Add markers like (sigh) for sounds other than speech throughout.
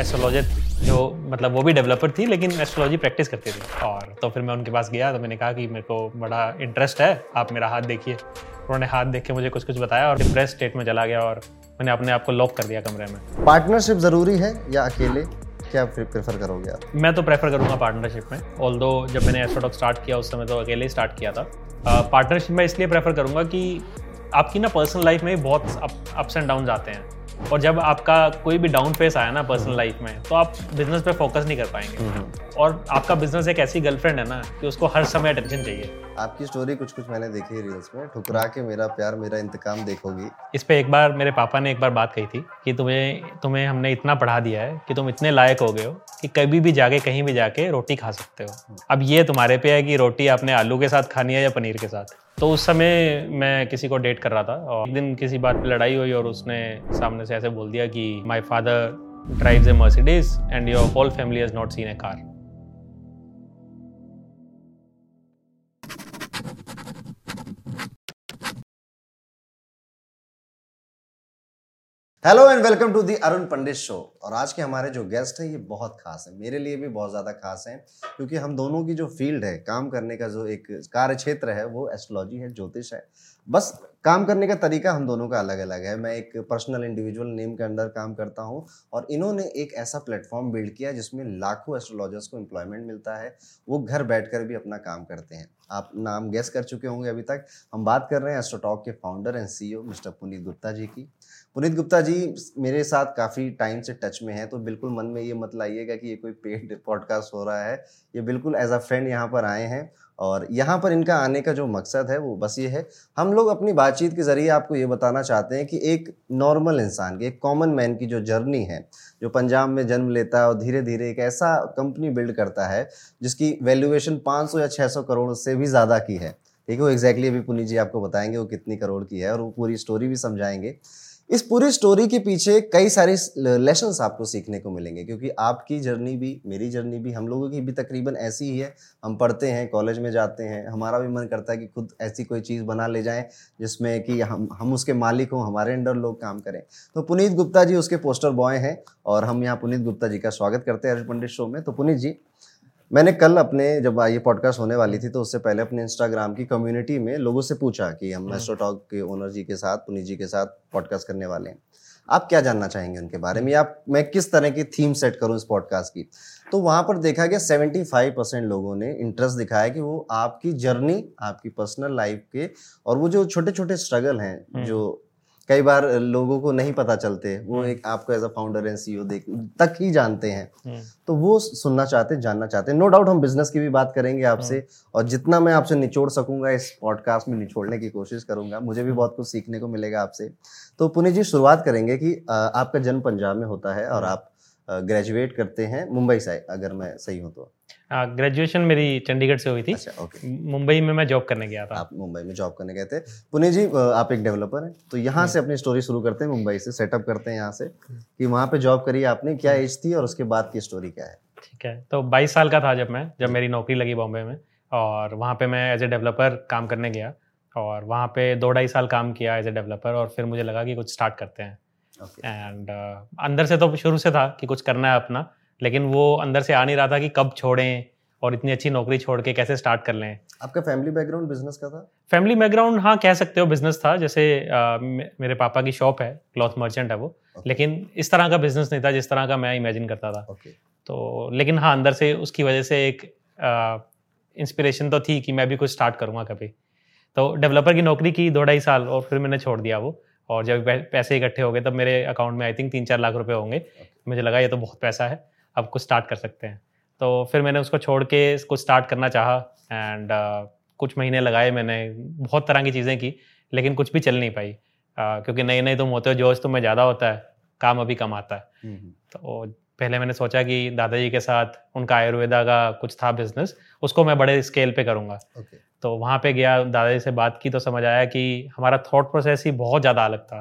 Astrologer जो मतलब वो भी डेवलपर थी लेकिन एस्ट्रोलॉजी प्रैक्टिस करती थी। और तो फिर मैं उनके पास गया तो मैंने कहा कि मेरे को बड़ा इंटरेस्ट है आप मेरा हाथ देखिए। उन्होंने हाथ देख के मुझे कुछ कुछ बताया और डिप्रेस स्टेट में चला गया और मैंने अपने आप को लॉक कर दिया कमरे में। पार्टनरशिप ज़रूरी है या अकेले? क्या प्रेफर करोगे आप? मैं तो प्रेफर करूँगा पार्टनरशिप में ऑल जब मैंने एस्ट्रोटॉक स्टार्ट किया उस समय तो अकेले ही स्टार्ट किया था। पार्टनरशिप में इसलिए प्रेफर करूँगा कि आपकी ना पर्सनल लाइफ में बहुत अप्स एंड डाउन आते हैं। और जब आपका कोई भी डाउन फेस आया ना पर्सनल लाइफ में तो आप बिज़नेस पे फोकस नहीं कर पाएँगे। हम्म, हम्म। और आपका बिज़नेस एक ऐसी गर्लफ्रेंड है ना कि उसको हर समय अटेंशन चाहिए। आपकी स्टोरी कुछ कुछ मैंने देखी है रील्स में। ठुकरा के मेरा प्यार मेरा इंतकाम देखोगी। इस पे एक बार मेरे पापा ने एक बार बात कही थी कि तुम्हें तुम्हें हमने इतना पढ़ा दिया है कि तुम इतने लायक हो गए हो कि कभी भी जाके कहीं भी जाके रोटी खा सकते हो। हम्म। अब ये तुम्हारे पे है कि रोटी आपने आलू के साथ खानी है या पनीर के साथ। तो उस समय मैं किसी को डेट कर रहा था और एक दिन किसी बात पे लड़ाई हुई और उसने सामने से ऐसे बोल दिया कि my father drives a Mercedes and your whole family has not seen a car hello and welcome to the Arun Pandit show और आज के हमारे जो गेस्ट हैं, ये बहुत खास हैं। मेरे लिए भी बहुत ज़्यादा खास हैं, क्योंकि हम दोनों की जो फ़ील्ड है, काम करने का जो एक कार्य क्षेत्र है, वो एस्ट्रोलॉजी है, ज्योतिष है। बस, काम करने का तरीका हम दोनों का अलग अलग है। मैं एक पर्सनल इंडिविजुअल नेम के अंडर काम करता हूँ और इन्होंने एक ऐसा प्लेटफॉर्म बिल्ड किया जिसमें लाखों एस्ट्रोलॉजर्स को एम्प्लॉयमेंट मिलता है। वो घर बैठकर भी अपना काम करते हैं। आप नाम गेस कर चुके होंगे अभी तक। हम बात कर रहे हैं एस्ट्रोटॉक के founder and CEO mister Puneet Gupta ji की। पुनीत गुप्ता जी, मेरे साथ काफ़ी टाइम से टच में हैं तो बिल्कुल मन में ये मत लाइएगा कि ये कोई पेड पॉडकास्ट हो रहा है। ये बिल्कुल एज अ फ्रेंड यहाँ पर आए हैं और यहाँ पर इनका आने का जो मकसद है, वो बस ये है। हम लोग अपनी बातचीत के ज़रिए आपको ये बताना चाहते हैं कि एक नॉर्मल इंसान की, एक कॉमन मैन की जो जर्नी है, जो पंजाब में जन्म लेता है और धीरे धीरे एक ऐसा कंपनी बिल्ड करता है, जिसकी वैल्यूएशन 500 या 600 करोड़ से भी ज़्यादा की है। ठीक है वो एग्जैक्टली अभी पुनीत जी आपको बताएँगे वो कितनी करोड़ की है और वो पूरी स्टोरी भी समझाएँगे। इस पूरी स्टोरी के पीछे कई सारे लेसन आपको सीखने को मिलेंगे, क्योंकि आपकी जर्नी भी, मेरी जर्नी भी, हम लोगों की भी तकरीबन ऐसी ही है। हम पढ़ते हैं कॉलेज में जाते हैं, हमारा भी मन करता है कि खुद ऐसी कोई चीज़ बना ले जाएँ, जिसमें कि हम हम उसके मालिक हों, हमारे अंडर लोग काम करें। तो पुनीत गुप्ता जी, उसके पोस्टर बॉय हैं, और हम यहाँ पुनीत गुप्ता जी का स्वागत करते हैं हर्ष पंडित शो में। तो पुनीत जी मैंने कल अपने जब ये पॉडकास्ट होने वाली थी तो उससे पहले अपने इंस्टाग्राम की कम्युनिटी में लोगों से पूछा कि हम एस्ट्रो टॉक हम्म। के ओनर जी के साथ पुनीत जी के साथ पॉडकास्ट करने वाले हैं आप क्या जानना चाहेंगे उनके बारे में आप मैं किस तरह की थीम सेट करूँ इस पॉडकास्ट की तो वहाँ पर देखा गया 75 परसेंट लोगों ने इंटरेस्ट दिखाया कि वो आपकी जर्नी आपकी पर्सनल लाइफ के और वो जो छोटे छोटे स्ट्रगल हैं हम्म। जो कई बार लोगों को नहीं पता चलते वो हम्म। एक आपको as a founder and CEO देख तक ही जानते हैं हम्म। तो वो सुनना चाहते हैं जानना चाहते हैं नो डाउट हम बिज़नेस की भी बात करेंगे आपसे हम्म। और जितना मैं आपसे निचोड़ सकूँगा इस पॉडकास्ट में निचोड़ने की कोशिश करूँगा मुझे भी बहुत कुछ सीखने को मिलेगा आपसे तो पुणे जी शुरुआत करेंगे कि आपका जन्म पंजाब में होता है और आप ग्रेजुएट करते हैं मुंबई से अगर मैं सही हूँ तो ग्रेजुएशन मेरी चंडीगढ़ से हुई थी। अच्छा, ओके मुंबई में मैं जॉब करने गया था। आप मुंबई में जॉब करने गए थे। पुणे जी आप एक डेवलपर हैं तो यहाँ से अपनी स्टोरी शुरू करते हैं मुंबई से सेटअप करते हैं यहाँ से कि वहाँ पे जॉब करी आपने क्या एज थी और उसके बाद की स्टोरी क्या है? ठीक है तो बाईस साल का था जब मैं जब मेरी नौकरी लगी बॉम्बे में और वहाँ पे मैं एज ए डेवलपर काम करने गया और वहाँ पे दो ढाई साल काम किया एज ए डेवलपर और फिर मुझे लगा कि कुछ स्टार्ट करते हैं। And okay. uh, अंदर से तो शुरू से था कि कुछ करना है अपना लेकिन वो अंदर से आ नहीं रहा था कि कब छोड़ें और इतनी अच्छी नौकरी छोड़ के कैसे स्टार्ट कर लें। आपका फैमिली बैकग्राउंड बिज़नेस का था? फैमिली बैकग्राउंड हाँ कह सकते हो बिज़नेस था। जैसे आ, मेरे पापा की शॉप है क्लॉथ मर्चेंट है वो। Okay. लेकिन इस तरह का बिज़नेस नहीं था जिस तरह का मैं इमेजिन करता था। Okay. तो लेकिन हाँ अंदर से उसकी वजह से एक इंस्पिरेशन तो थी कि मैं भी कुछ स्टार्ट करूँगा कभी। तो डेवलपर की नौकरी की दो ढाई साल और फिर मैंने छोड़ दिया वो। और जब पैसे इकट्ठे हो गए तब मेरे अकाउंट में आई थिंक तीन चार लाख रुपए होंगे। मुझे लगा ये तो बहुत पैसा है। अब कुछ स्टार्ट कर सकते हैं। तो फिर मैंने उसको छोड़ के कुछ स्टार्ट करना चाहा एंड uh, कुछ महीने लगाए मैंने बहुत तरह की चीज़ें की लेकिन कुछ भी चल नहीं पाई। Uh, क्योंकि नए नए तुम होते हो जोश तुम्हें ज़्यादा होता है काम अभी कम आता है। हम्म, हम्म। तो पहले मैंने सोचा कि दादाजी के साथ उनका आयुर्वेदा का कुछ था बिज़नेस उसको मैं बड़े स्केल पे करूँगा। Okay. तो वहाँ पे गया दादाजी से बात की तो समझ आया कि हमारा थॉट प्रोसेस ही बहुत ज़्यादा अलग था।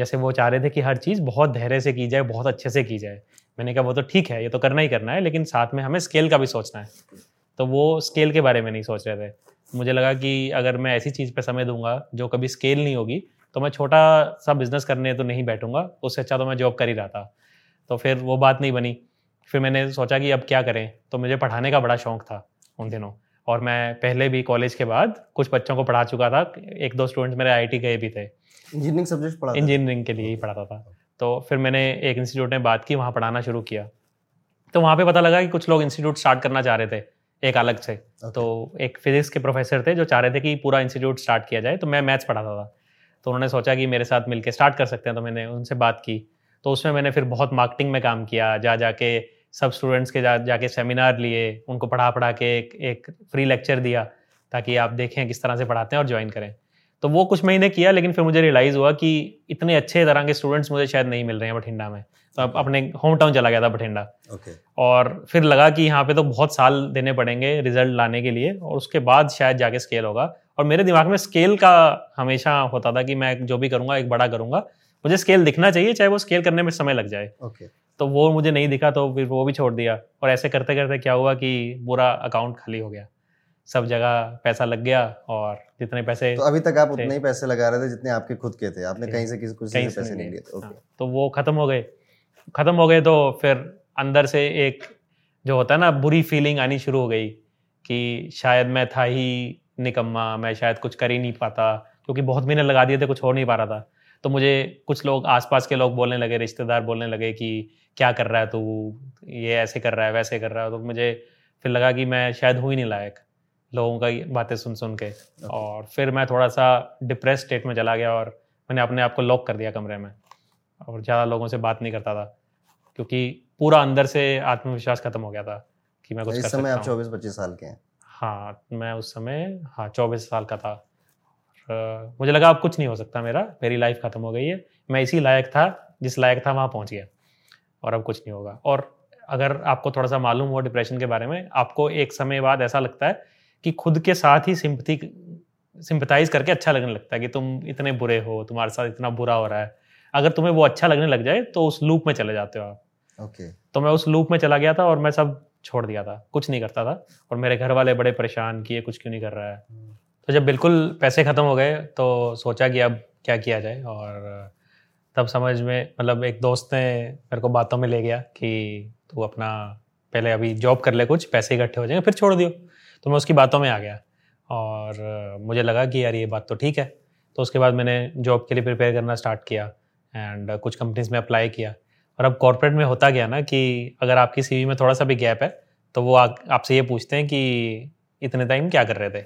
जैसे वो चाह रहे थे कि हर चीज़ बहुत धैर्य से की जाए, बहुत अच्छे से की जाए। मैंने कहा, वो तो ठीक है, ये तो करना ही करना है, लेकिन साथ में हमें स्केल का भी सोचना है। तो वो स्केल के बारे में नहीं सोच रहे थे। मुझे लगा कि अगर मैं ऐसी चीज़ पर समय दूँगा, जो कभी स्केल नहीं होगी तो मैं छोटा सा बिज़नेस करने तो नहीं बैठूँगा, उससे अच्छा तो मैं जॉब कर ही रहा था। तो फिर वो बात नहीं बनी। फिर मैंने सोचा कि अब क्या करें? तो मुझे पढ़ाने का बड़ा शौक था उन दिनों। और मैं पहले भी कॉलेज के बाद कुछ बच्चों को पढ़ा चुका था। एक दो स्टूडेंट्स मेरे आईटी गए भी थे। इंजीनियरिंग सब्जेक्ट पढ़ा इंजीनियरिंग के लिए ही पढ़ाता था। तो फिर मैंने एक इंस्टीट्यूट में बात की वहाँ पढ़ाना शुरू किया। तो वहाँ पे पता लगा कि कुछ लोग इंस्टीट्यूट स्टार्ट करना चाह रहे थे एक अलग से। okay. तो एक फिजिक्स के प्रोफेसर थे जो चाह रहे थे कि पूरा इंस्टीट्यूट स्टार्ट किया जाए तो मैं मैथ्स पढ़ाता था। तो उन्होंने सोचा कि मेरे साथ मिलकर स्टार्ट कर सकते हैं तो मैंने उनसे बात की। तो उसमें मैंने फिर बहुत मार्केटिंग में काम किया जा जाके सब स्टूडेंट्स के जा जाके सेमिनार लिए उनको पढ़ा पढ़ा के एक एक फ्री लेक्चर दिया ताकि आप देखें किस तरह से पढ़ाते हैं और ज्वाइन करें। तो वो कुछ महीने किया लेकिन फिर मुझे रियलाइज़ हुआ कि इतने अच्छे तरह के स्टूडेंट्स मुझे शायद नहीं मिल रहे हैं बठिंडा में। तो अब अपने होम टाउन चला गया था बठिंडा। Okay. और फिर लगा कि यहाँ पे तो बहुत साल देने पड़ेंगे रिज़ल्ट लाने के लिए और उसके बाद शायद जाके स्केल होगा। और मेरे दिमाग में स्केल का हमेशा होता था कि मैं जो भी करूँगा एक बड़ा करूँगा। मुझे स्केल दिखना चाहिए चाहे वो स्केल करने में समय लग जाए। Okay. तो वो मुझे नहीं दिखा तो फिर वो भी छोड़ दिया। और ऐसे करते करते क्या हुआ कि पूरा अकाउंट खाली हो गया। सब जगह पैसा लग गया और जितने पैसे तो अभी तक आप उतने ही पैसे लगा रहे थे जितने आपके खुद के थे। आपने कहीं से किसी कुछ से पैसे नहीं लिए। थे हाँ, तो वो खत्म हो गए। खत्म हो गए तो फिर अंदर से एक जो होता है ना बुरी फीलिंग आनी शुरू हो गई कि शायद मैं था ही निकम्मा मैं शायद कुछ कर ही नहीं पाता क्योंकि बहुत महीने लगा दिए थे कुछ हो नहीं पा रहा था। तो मुझे कुछ लोग आसपास के लोग बोलने लगे रिश्तेदार बोलने लगे कि क्या कर रहा है तू? ये ऐसे कर रहा है वैसे कर रहा है। तो मुझे फिर लगा कि मैं शायद हूँ ही नहीं लायक। लोगों का बातें सुन सुन के। और फिर मैं थोड़ा सा डिप्रेस स्टेट में चला गया और मैंने अपने आप को लॉक कर दिया कमरे में। और ज़्यादा लोगों से बात नहीं करता था क्योंकि पूरा अंदर से आत्मविश्वास खत्म हो गया था कि मैं कुछ इस कर समय आप चौबीस पच्चीस साल के हैं। हाँ मैं उस समय हाँ चौबीस साल का था। और मुझे लगा अब कुछ नहीं हो सकता मेरा मेरी लाइफ ख़त्म हो गई है। मैं इसी लायक था जिस लायक था वहाँ पहुँच गया। और अब कुछ नहीं होगा। और अगर आपको थोड़ा सा मालूम हो डिप्रेशन के बारे में आपको एक समय बाद ऐसा लगता है कि खुद के साथ ही सिंपथी सिंपथाइज करके अच्छा लगने लगता है कि तुम इतने बुरे हो तुम्हारे साथ इतना बुरा हो रहा है अगर तुम्हें वो अच्छा लगने लग जाए तो उस लूप में चले जाते हो आप ओके okay. तो मैं उस लूप में चला गया था और मैं सब छोड़ दिया था कुछ नहीं करता था और मेरे घर वाले बड़े परेशान किए कुछ क्यों नहीं कर रहा है। तो जब बिल्कुल पैसे ख़त्म हो गए तो सोचा कि अब क्या किया जाए और तब समझ में मतलब एक दोस्त ने मेरे को बातों में ले गया कि तू अपना पहले अभी जॉब कर ले कुछ पैसे इकट्ठे हो जाएँगे फिर छोड़ दियो तो मैं उसकी बातों में आ गया और मुझे लगा कि यार ये बात तो ठीक है। तो उसके बाद मैंने जॉब के लिए प्रिपेयर करना स्टार्ट किया एंड कुछ कंपनीज़ में अप्लाई किया। और अब कॉर्पोरेट में होता गया ना कि अगर आपकी सीवी में थोड़ा सा भी गैप है तो वो आपसे ये पूछते हैं कि इतने टाइम क्या कर रहे थे?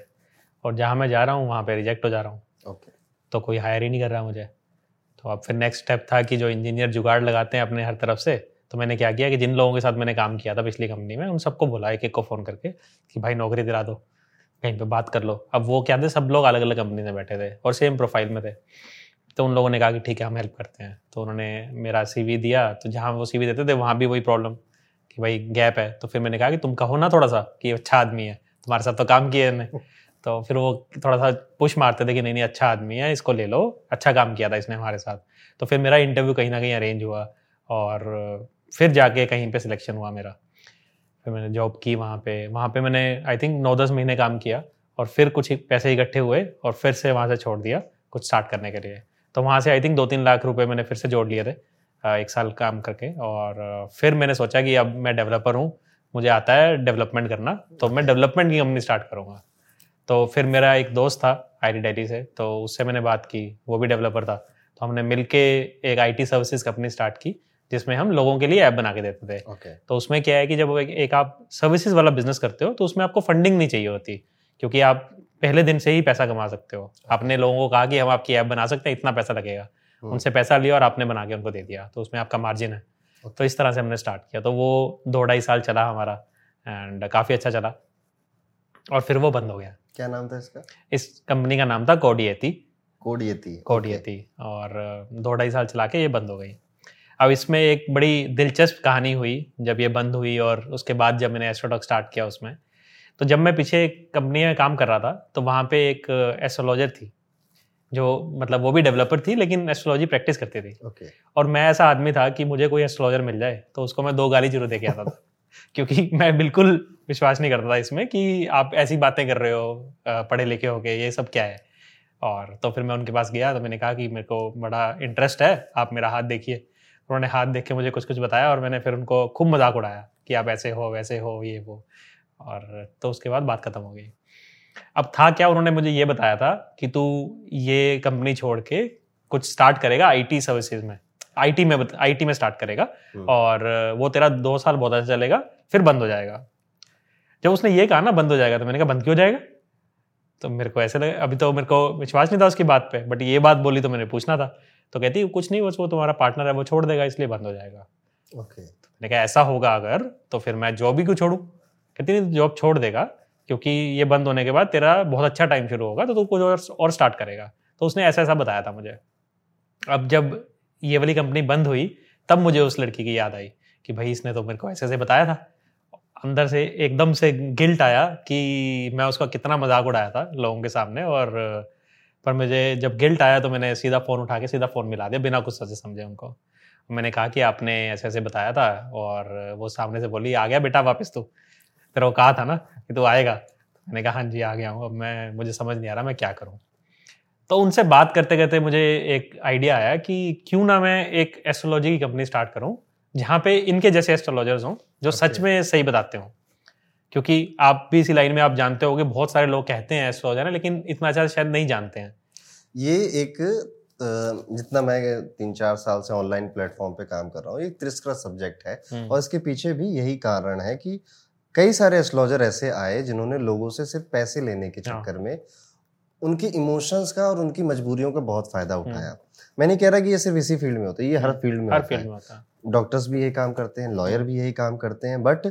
और जहाँ मैं जा रहा हूँ वहाँ पर रिजेक्ट हो जा रहा हूँ। ओके। तो कोई हायर ही नहीं कर रहा मुझे। तो अब फिर नेक्स्ट स्टेप था कि जो इंजीनियर जुगाड़ लगाते हैं अपने हर तरफ़ से तो मैंने क्या किया कि जिन लोगों के साथ मैंने काम किया था पिछली कंपनी में उन सबको बोला एक एक को फ़ोन करके कि भाई नौकरी दिला दो कहीं पे बात कर लो। अब वो क्या थे सब लोग अलग अलग कंपनी में बैठे थे और सेम प्रोफ़ाइल में थे। तो उन लोगों ने कहा कि ठीक है हम हेल्प करते हैं। तो उन्होंने मेरा सी दिया तो जहाँ वो सीवी देते थे वहाँ भी वही प्रॉब्लम कि भाई गैप है। तो फिर मैंने कहा कि तुम कहो ना थोड़ा सा कि अच्छा आदमी है तुम्हारे साथ तो काम किया है तो फिर वो थोड़ा सा पुश मारते थे कि नहीं नहीं अच्छा आदमी है इसको ले लो अच्छा काम किया था इसने हमारे साथ। तो फिर मेरा इंटरव्यू कहीं ना कहीं अरेंज हुआ और फिर जाके कहीं पे सिलेक्शन हुआ मेरा। फिर मैंने जॉब की वहाँ पे। वहाँ पे मैंने आई थिंक नौ दस महीने काम किया और फिर कुछ पैसे इकट्ठे हुए और फिर से वहाँ से छोड़ दिया कुछ स्टार्ट करने के लिए। तो वहाँ से आई थिंक दो तीन लाख रुपए मैंने फिर से जोड़ लिए थे एक साल काम करके और फिर मैंने सोचा कि अब मैं डेवलपर हूँ, मुझे आता है डेवलपमेंट करना तो मैं डेवलपमेंट की कंपनी स्टार्ट करूँगा। तो फिर मेरा एक दोस्त था आई टी से तो उससे मैंने बात की, वो भी डेवलपर था। तो हमने मिल के एक आई सर्विसेज़ कंपनी स्टार्ट की जिसमें हम लोगों के लिए ऐप बना के देते थे। Okay. तो उसमें क्या है कि जब एक, एक आप सर्विसेज़ वाला बिज़नेस करते हो तो उसमें आपको फंडिंग नहीं चाहिए होती क्योंकि आप पहले दिन से ही पैसा कमा सकते हो। आपने लोगों को कहा कि हम आपकी ऐप बना सकते हैं इतना पैसा लगेगा। Hmm. उनसे पैसा लिया और आपने बना के उनको दे दिया तो उसमें आपका मार्जिन है. तो इस तरह से हमने स्टार्ट किया। तो वो दो ढाई साल चला हमारा एंड काफ़ी अच्छा चला। और फिर वो बंद हो गया। क्या नाम था इसका? इस कंपनी का नाम था कोडियती कोडियती कोडियती और दो ढाई साल चला के ये बंद हो गई। अब इसमें एक बड़ी दिलचस्प कहानी हुई जब ये बंद हुई और उसके बाद जब मैंने एस्ट्रोटॉक स्टार्ट किया उसमें। तो जब मैं पीछे एक कंपनी में काम कर रहा था तो वहाँ पे एक एस्ट्रोलॉजर थी जो मतलब वो भी डेवलपर थी लेकिन एस्ट्रोलॉजी प्रैक्टिस करती थी। Okay. और मैं ऐसा आदमी था कि मुझे कोई एस्ट्रोलॉजर मिल जाए तो उसको मैं दो गाली ज़रूर दे के आता था। (laughs) क्योंकि मैं बिल्कुल विश्वास नहीं करता था इसमें कि आप ऐसी बातें कर रहे हो पढ़े लिखे हो के ये सब क्या है? और तो फिर मैं उनके पास गया तो मैंने कहा कि मेरे को बड़ा इंटरेस्ट है आप मेरा हाथ देखिए। उन्होंने हाथ देख के मुझे कुछ कुछ बताया और मैंने फिर उनको खूब मज़ाक उड़ाया कि आप ऐसे हो वैसे हो ये वो। और तो उसके बाद बात खत्म हो गई। अब था क्या उन्होंने मुझे ये बताया था कि तू ये कंपनी छोड़ के कुछ स्टार्ट करेगा आईटी सर्विसेज़ में। आईटी में आईटी में स्टार्ट करेगा हम्म। और वो तेरा दो साल बहुत अच्छा चलेगा फिर बंद हो जाएगा। जब उसने ये कहा ना बंद हो जाएगा तो मैंने कहा बंद क्यों जाएगा? तो मेरे को ऐसे लगे अभी तो मेरे को विश्वास नहीं था उसकी बात पे बट ये बात बोली तो मैंने पूछना था। तो कहती है कुछ नहीं बस वो तुम्हारा पार्टनर है वो छोड़ देगा इसलिए बंद हो जाएगा। Okay okay. तो मैंने कहा ऐसा होगा अगर तो फिर मैं जॉब ही क्यों छोड़ू? कहती नहीं जॉब छोड़ देगा क्योंकि ये बंद होने के बाद तेरा बहुत अच्छा टाइम शुरू होगा तो तू कुछ और, और स्टार्ट करेगा। तो उसने ऐसा ऐसा बताया था मुझे। अब जब ये वाली कंपनी बंद हुई तब मुझे उस लड़की की याद आई कि भाई इसने तो मेरे को ऐसे ऐसे बताया था। अंदर से एकदम से गिल्ट आया कि मैं उसका कितना मज़ाक उड़ाया था लोगों के सामने और पर मुझे जब गिल्ट आया तो मैंने सीधा फ़ोन उठा के सीधा फ़ोन मिला दिया बिना कुछ सजे समझे उनको। मैंने कहा कि आपने ऐसे ऐसे बताया था और वो सामने से बोली आ गया बेटा वापस तू? तेरा वो कहा था ना कि तू आएगा। मैंने कहा हाँ जी आ गया हूँ। अब मैं मुझे समझ नहीं आ रहा मैं क्या करूँ? तो उनसे बात करते करते मुझे एक आइडिया आया कि क्यों ना मैं एक एस्ट्रोलॉजी की कंपनी स्टार्ट करूँ जहाँ पे इनके जैसे एस्ट्रोलॉजर्स हों जो okay. सच में सही बताते हों। क्योंकि आप भी इसी लाइन में आप जानते हो बहुत सारे लोग कहते हैं एस्ट्रोलॉजर है लेकिन इतना अच्छा शायद नहीं जानते हैं ये एक जितना मैं तीन चार साल से ऑनलाइन प्लेटफॉर्म पे काम कर रहा हूँ एक त्रिस्कृत सब्जेक्ट है हम्म। और इसके पीछे भी यही कारण है कि कई सारे एस्ट्रोलॉजर ऐसे आए जिन्होंने लोगों से सिर्फ़ पैसे लेने के हाँ। चक्कर में उनकी इमोशंस का और उनकी मजबूरियों का बहुत फ़ायदा हम्म। उठाया मैं नहीं कह रहा कि ये सिर्फ़ इसी फ़ील्ड में होता है ये हर फ़ील्ड में हर फ़ील्ड में होता है डॉक्टर्स भी यही काम करते हैं लॉयर भी यही काम करते हैं बट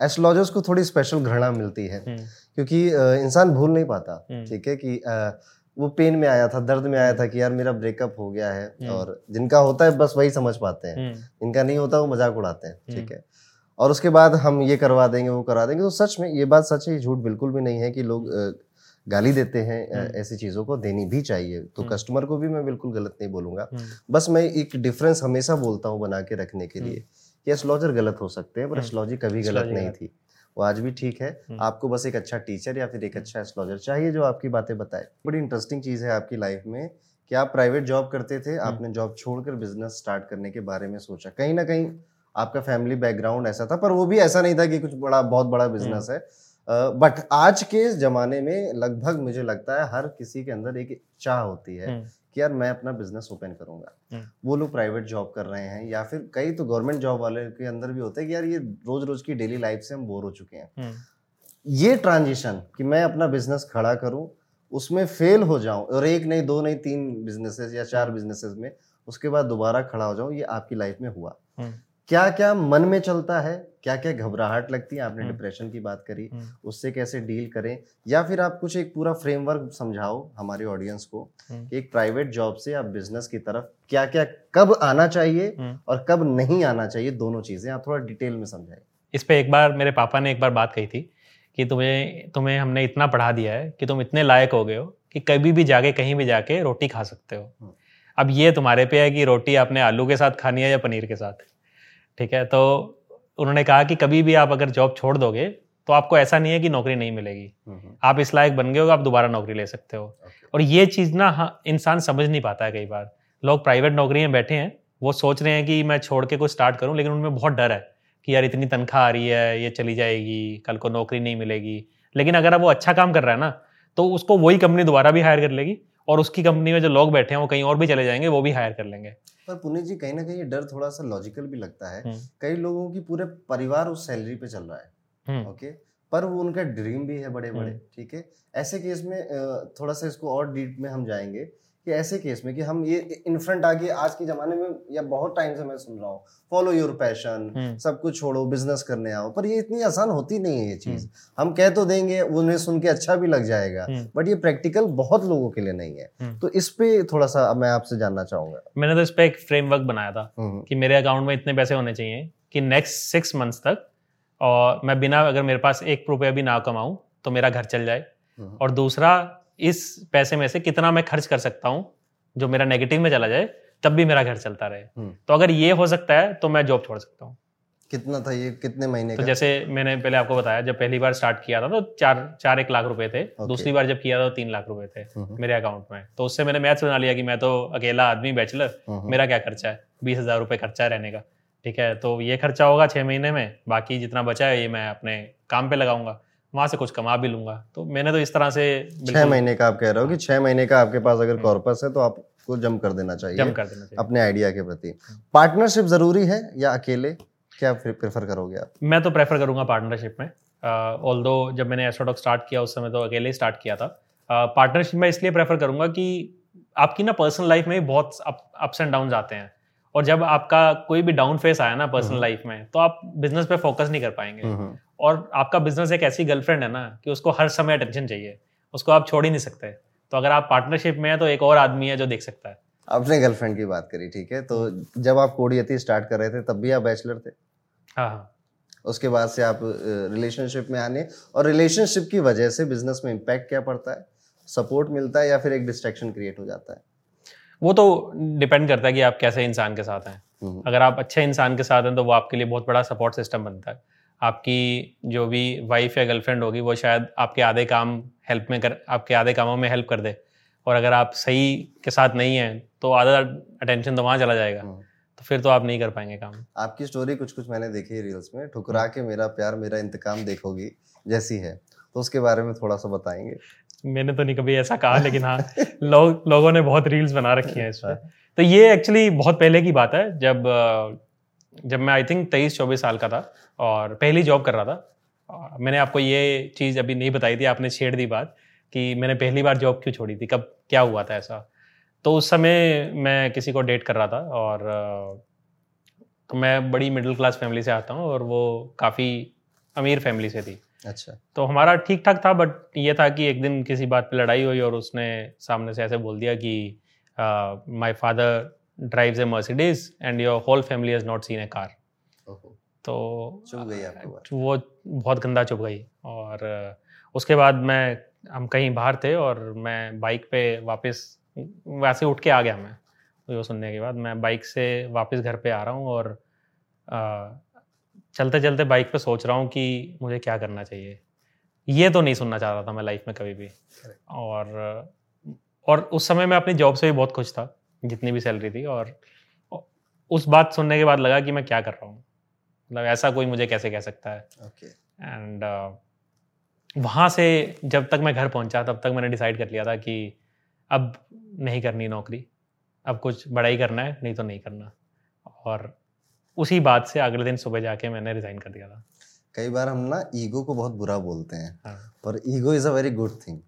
एस्ट्रोलॉजर्स को थोड़ी स्पेशल घृणा मिलती है हम्म। क्योंकि इंसान भूल नहीं पाता ठीक है कि वो पेन में आया था दर्द में आया था कि यार मेरा ब्रेकअप हो गया है और जिनका होता है बस वही समझ पाते हैं। इनका नहीं होता वो मज़ाक उड़ाते हैं ठीक है। और उसके बाद हम ये करवा देंगे वो करवा देंगे तो सच में ये बात सच है झूठ बिल्कुल भी नहीं है कि लोग गाली देते हैं हम्म। ऐसी चीज़ों को देनी भी चाहिए तो कस्टमर हम्म। को भी मैं बिल्कुल गलत नहीं बोलूँगा। हम्म। बस मैं एक डिफरेंस हमेशा बोलता हूँ बना के रखने के लिए। कि एस्ट्रोलॉजर गलत हो सकते हैं पर एस्ट्रोलॉजी कभी गलत नहीं थी। वो आज भी ठीक है। आपको बस एक अच्छा टीचर या फिर एक अच्छा एस्ट्रोलॉजर चाहिए जो आपकी बातें बताए। बड़ी इंटरेस्टिंग चीज़ है आपकी लाइफ में कि आप प्राइवेट जॉब करते थे आपने जॉब छोड़कर बिज़नेस स्टार्ट करने के बारे में सोचा। कहीं ना कहीं आपका फैमिली बैकग्राउंड ऐसा था पर वो भी ऐसा नहीं था कि कुछ बड़ा बहुत बड़ा बिज़नेस है। बट आज के जमाने में लगभग मुझे लगता है हर किसी के अंदर एक चाह होती है हम्म। कि यार मैं अपना बिज़नेस ओपन करूँगा हम्म। वो लोग प्राइवेट जॉब कर रहे हैं या फिर कई तो गवर्नमेंट जॉब वाले के अंदर भी होते हैं कि यार ये रोज रोज की डेली लाइफ से हम बोर हो चुके हैं हम्म। ये ट्रांजिशन कि मैं अपना बिज़नेस खड़ा करूँ उसमें फेल हो जाऊँ और एक नहीं दो नहीं तीन बिजनेसेस या चार बिजनेसेस में उसके बाद दोबारा खड़ा हो जाऊँ ये आपकी लाइफ में हुआ क्या क्या मन में चलता है क्या क्या घबराहट लगती है? आपने डिप्रेशन हम्म। की बात करी। हम्म। उससे कैसे डील करें? या फिर आप कुछ एक पूरा फ्रेमवर्क समझाओ हमारे ऑडियंस को हम्म। कि एक प्राइवेट जॉब से आप बिज़नेस की तरफ़ क्या क्या कब आना चाहिए और कब नहीं आना चाहिए? दोनों चीज़ें आप थोड़ा डिटेल में समझाए। इस पे एक बार मेरे पापा ने एक बार बात कही थी कि तुम्हें तुम्हें हमने इतना पढ़ा दिया है कि तुम इतने लायक हो गए हो कि कभी भी जाके कहीं भी जाके रोटी खा सकते हो। अब ये तुम्हारे पे है कि रोटी आपने आलू के साथ खानी है या पनीर के साथ। ठीक है? तो उन्होंने कहा कि कभी भी आप अगर जॉब छोड़ दोगे तो आपको ऐसा नहीं है कि नौकरी नहीं मिलेगी। आप इस लायक बन गए हो आप दोबारा नौकरी ले सकते हो। और ये चीज़ ना हाँ इंसान समझ नहीं पाता है कई बार। लोग प्राइवेट नौकरी में बैठे हैं वो सोच रहे हैं कि मैं छोड़ के कुछ स्टार्ट करूँ लेकिन उनमें बहुत डर है कि यार इतनी तनख्वाह आ रही है ये चली जाएगी कल को नौकरी नहीं मिलेगी। लेकिन अगर वो अच्छा काम कर रहा है ना तो उसको वही कंपनी दोबारा भी हायर कर लेगी और उसकी कंपनी में जो लोग बैठे हैं वो कहीं और भी चले जाएँगे वो भी हायर कर लेंगे। पर पुनीत जी कहीं ना कहीं डर थोड़ा सा लॉजिकल भी लगता है हम्म। कई लोगों की पूरे परिवार उस सैलरी पे चल रहा है ओके हम्म। पर वो उनका ड्रीम भी है बड़े बड़े हम्म। ठीक है ऐसे केस में थोड़ा सा इसको और डीप में हम जाएँगे कि ऐसे केस में कि हम ये इन फ्रंट आके आज के जमाने में या बहुत टाइम से मैं सुन रहा हूँ फॉलो योर पैशन सब कुछ छोड़ो बिज़नेस करने आओ। पर ये इतनी आसान होती नहीं है ये चीज़। हम्म। हम कह तो देंगे उन्हें सुन के अच्छा भी लग जाएगा बट हम्म। ये प्रैक्टिकल बहुत लोगों के लिए नहीं है। हम्म। तो इस पे थोड़ा सा मैं आपसे जानना चाहूँगा। मैंने तो इस पे एक फ्रेमवर्क बनाया था कि मेरे अकाउंट में इतने पैसे होने चाहिए कि नेक्स्ट सिक्स मंथ्स तक और मैं बिना अगर मेरे पास एक रुपया भी ना कमाऊं तो मेरा घर चल जाए। और दूसरा इस पैसे में से कितना मैं खर्च कर सकता हूँ जो मेरा नेगेटिव में चला जाए तब भी मेरा घर चलता रहे हम्म। तो अगर ये हो सकता है तो मैं जॉब छोड़ सकता हूँ कितना था ये कितने महीने तो का? जैसे मैंने पहले आपको बताया जब पहली बार स्टार्ट किया था तो चार चार एक लाख रुपए थे okay. दूसरी बार जब किया था तो तीन लाख रुपए थे हम्म, हम्म। मेरे अकाउंट में तो उससे मैंने मैथ्स बना लिया कि मैं तो अकेला आदमी बैचलर मेरा क्या खर्चा है बीस हज़ार रुपये खर्चा है रहने का ठीक है तो ये खर्चा होगा छः महीने में बाकी जितना बचा है ये मैं अपने काम पे लगाऊँगा वहाँ से कुछ कमा भी लूँगा। तो मैंने तो इस तरह से छह महीने का आप कह रहे हो कि छह महीने का आपके पास अगर कॉर्पस है तो आपको जम कर देना चाहिए जम कर देना चाहिए। अपने आइडिया के प्रति। पार्टनरशिप ज़रूरी है या अकेले? क्या प्रेफर करोगे आप? मैं तो प्रेफर करूँगा पार्टनरशिप में। ऑल दो जब मैंने एस्ट्रोटॉक स्टार्ट किया उस समय तो अकेले ही स्टार्ट किया था। पार्टनरशिप uh, में इसलिए प्रेफर करूँगा कि आपकी ना पर्सनल लाइफ में बहुत अप्स एंड डाउन आते हैं। और जब आपका कोई भी डाउन फेस आया ना पर्सनल लाइफ हम्म। में तो आप बिज़नेस पे फोकस नहीं कर पाएँगे। हम्म, हम्म। और आपका बिज़नेस एक ऐसी गर्लफ्रेंड है ना कि उसको हर समय अटेंशन चाहिए उसको आप छोड़ ही नहीं सकते। तो अगर आप पार्टनरशिप में है तो एक और आदमी है जो देख सकता है। आपने गर्लफ्रेंड की बात करी ठीक है? तो जब आप कोडियती स्टार्ट कर रहे थे तब भी आप बैचलर थे? हाँ हाँ। उसके बाद से आप रिलेशनशिप में आने और रिलेशनशिप की वजह से बिज़नेस में इम्पैक्ट क्या पड़ता है? सपोर्ट मिलता है या फिर एक डिस्ट्रैक्शन क्रिएट हो जाता है? वो तो डिपेंड करता है कि आप कैसे इंसान के साथ हैं। हम्म। अगर आप अच्छे इंसान के साथ हैं तो वो आपके लिए बहुत बड़ा सपोर्ट सिस्टम बनता है। आपकी जो भी वाइफ या गर्लफ्रेंड होगी वो शायद आपके आधे काम हेल्प में कर आपके आधे कामों में हेल्प कर दे। और अगर आप सही के साथ नहीं हैं तो आधा अटेंशन तो वहाँ चला जाएगा। हम्म। तो फिर तो आप नहीं कर पाएँगे काम। आपकी स्टोरी कुछ कुछ मैंने देखी है रील्स में। ठुकरा के मेरा प्यार मेरा इंतकाम देखोगी जैसी है। तो उसके बारे में थोड़ा सा बताएँगे। मैंने तो नहीं कभी ऐसा कहा, लेकिन हाँ लोग, लोगों ने बहुत रील्स बना रखी हैं इस इसमें तो ये एक्चुअली बहुत पहले की बात है, जब जब मैं आई थिंक तेईस चौबीस साल का था और पहली जॉब कर रहा था। मैंने आपको ये चीज़ अभी नहीं बताई थी, आपने छेड़ दी बात कि मैंने पहली बार जॉब क्यों छोड़ी थी, कब, क्या हुआ था ऐसा। तो उस समय मैं किसी को डेट कर रहा था और तो मैं बड़ी मिडिल क्लास फैमिली से आता हूँ और वो काफ़ी अमीर फैमिली से थी। अच्छा। तो हमारा ठीक ठाक था बट ये था कि एक दिन किसी बात पे लड़ाई हुई और उसने सामने से ऐसे बोल दिया कि my father drives a Mercedes and your whole family has not seen a car तो चुप गई आपको वो बहुत गंदा चुप गई और उसके बाद मैं हम कहीं बाहर थे और मैं बाइक पे वापस वैसे उठ के आ गया मैं वो सुनने के बाद मैं बाइक से वापस घर पे आ रहा हूँ और चलते चलते बाइक पे सोच रहा हूँ कि मुझे क्या करना चाहिए। ये तो नहीं सुनना चाह रहा था मैं लाइफ में कभी भी। और और उस समय मैं अपनी जॉब से भी बहुत खुश था जितनी भी सैलरी थी और उस बात सुनने के बाद लगा कि मैं क्या कर रहा हूँ। मतलब ऐसा कोई मुझे कैसे कह सकता है। And okay. uh, वहाँ से जब तक मैं घर पहुँचा तब तक मैंने डिसाइड कर लिया था कि अब नहीं करनी नौकरी। अब कुछ बड़ा ही करना है नहीं तो नहीं करना। और उसी बात से अगले दिन सुबह जाके मैंने रिजाइन कर दिया था। कई बार हम ना ईगो को बहुत बुरा बोलते हैं हाँ. पर ego is a very good thing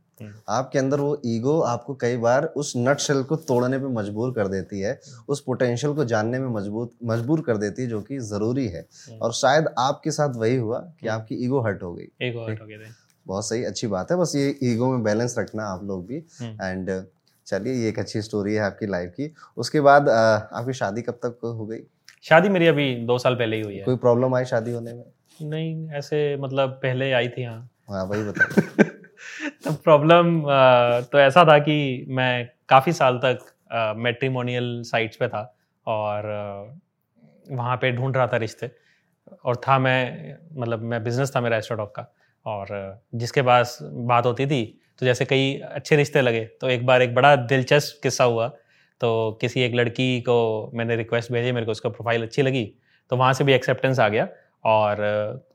आपके अंदर वो ईगो आपको कई बार उस नट शेल को तोड़ने पे मजबूर कर देती है उस पोटेंशियल को जानने में मज़बूत मजबूर कर देती है जो कि ज़रूरी है। हम्म। और शायद आपके साथ वही हुआ कि हम्म। आपकी ईगो हर्ट हो गई। ईगो हर्ट हो गई बहुत सही अच्छी बात है। बस ये ईगो में बैलेंस रखना आप लोग भी। And hmm. चलिए ये एक अच्छी स्टोरी है आपकी लाइफ की। उसके बाद आपकी शादी कब तक हो गई? शादी मेरी अभी दो साल पहले ही हुई है। कोई प्रॉब्लम आई शादी होने में? नहीं ऐसे मतलब पहले आई थी हाँ। हाँ वही बताइए (laughs) तो प्रॉब्लम तो ऐसा था कि मैं काफ़ी साल तक मेट्रीमोनियल साइट्स पे था और वहाँ पे ढूंढ रहा था रिश्ते। और था मैं मतलब मैं बिज़नेस था मेरा एस्ट्रोडॉक का। और जिसके पास बात होती थी तो जैसे कई अच्छे रिश्ते लगे तो एक बार एक बड़ा दिलचस्प किस्सा हुआ। तो किसी एक लड़की को मैंने रिक्वेस्ट भेजी मेरे को उसका प्रोफ़ाइल अच्छी लगी तो वहाँ से भी एक्सेप्टेंस आ गया। और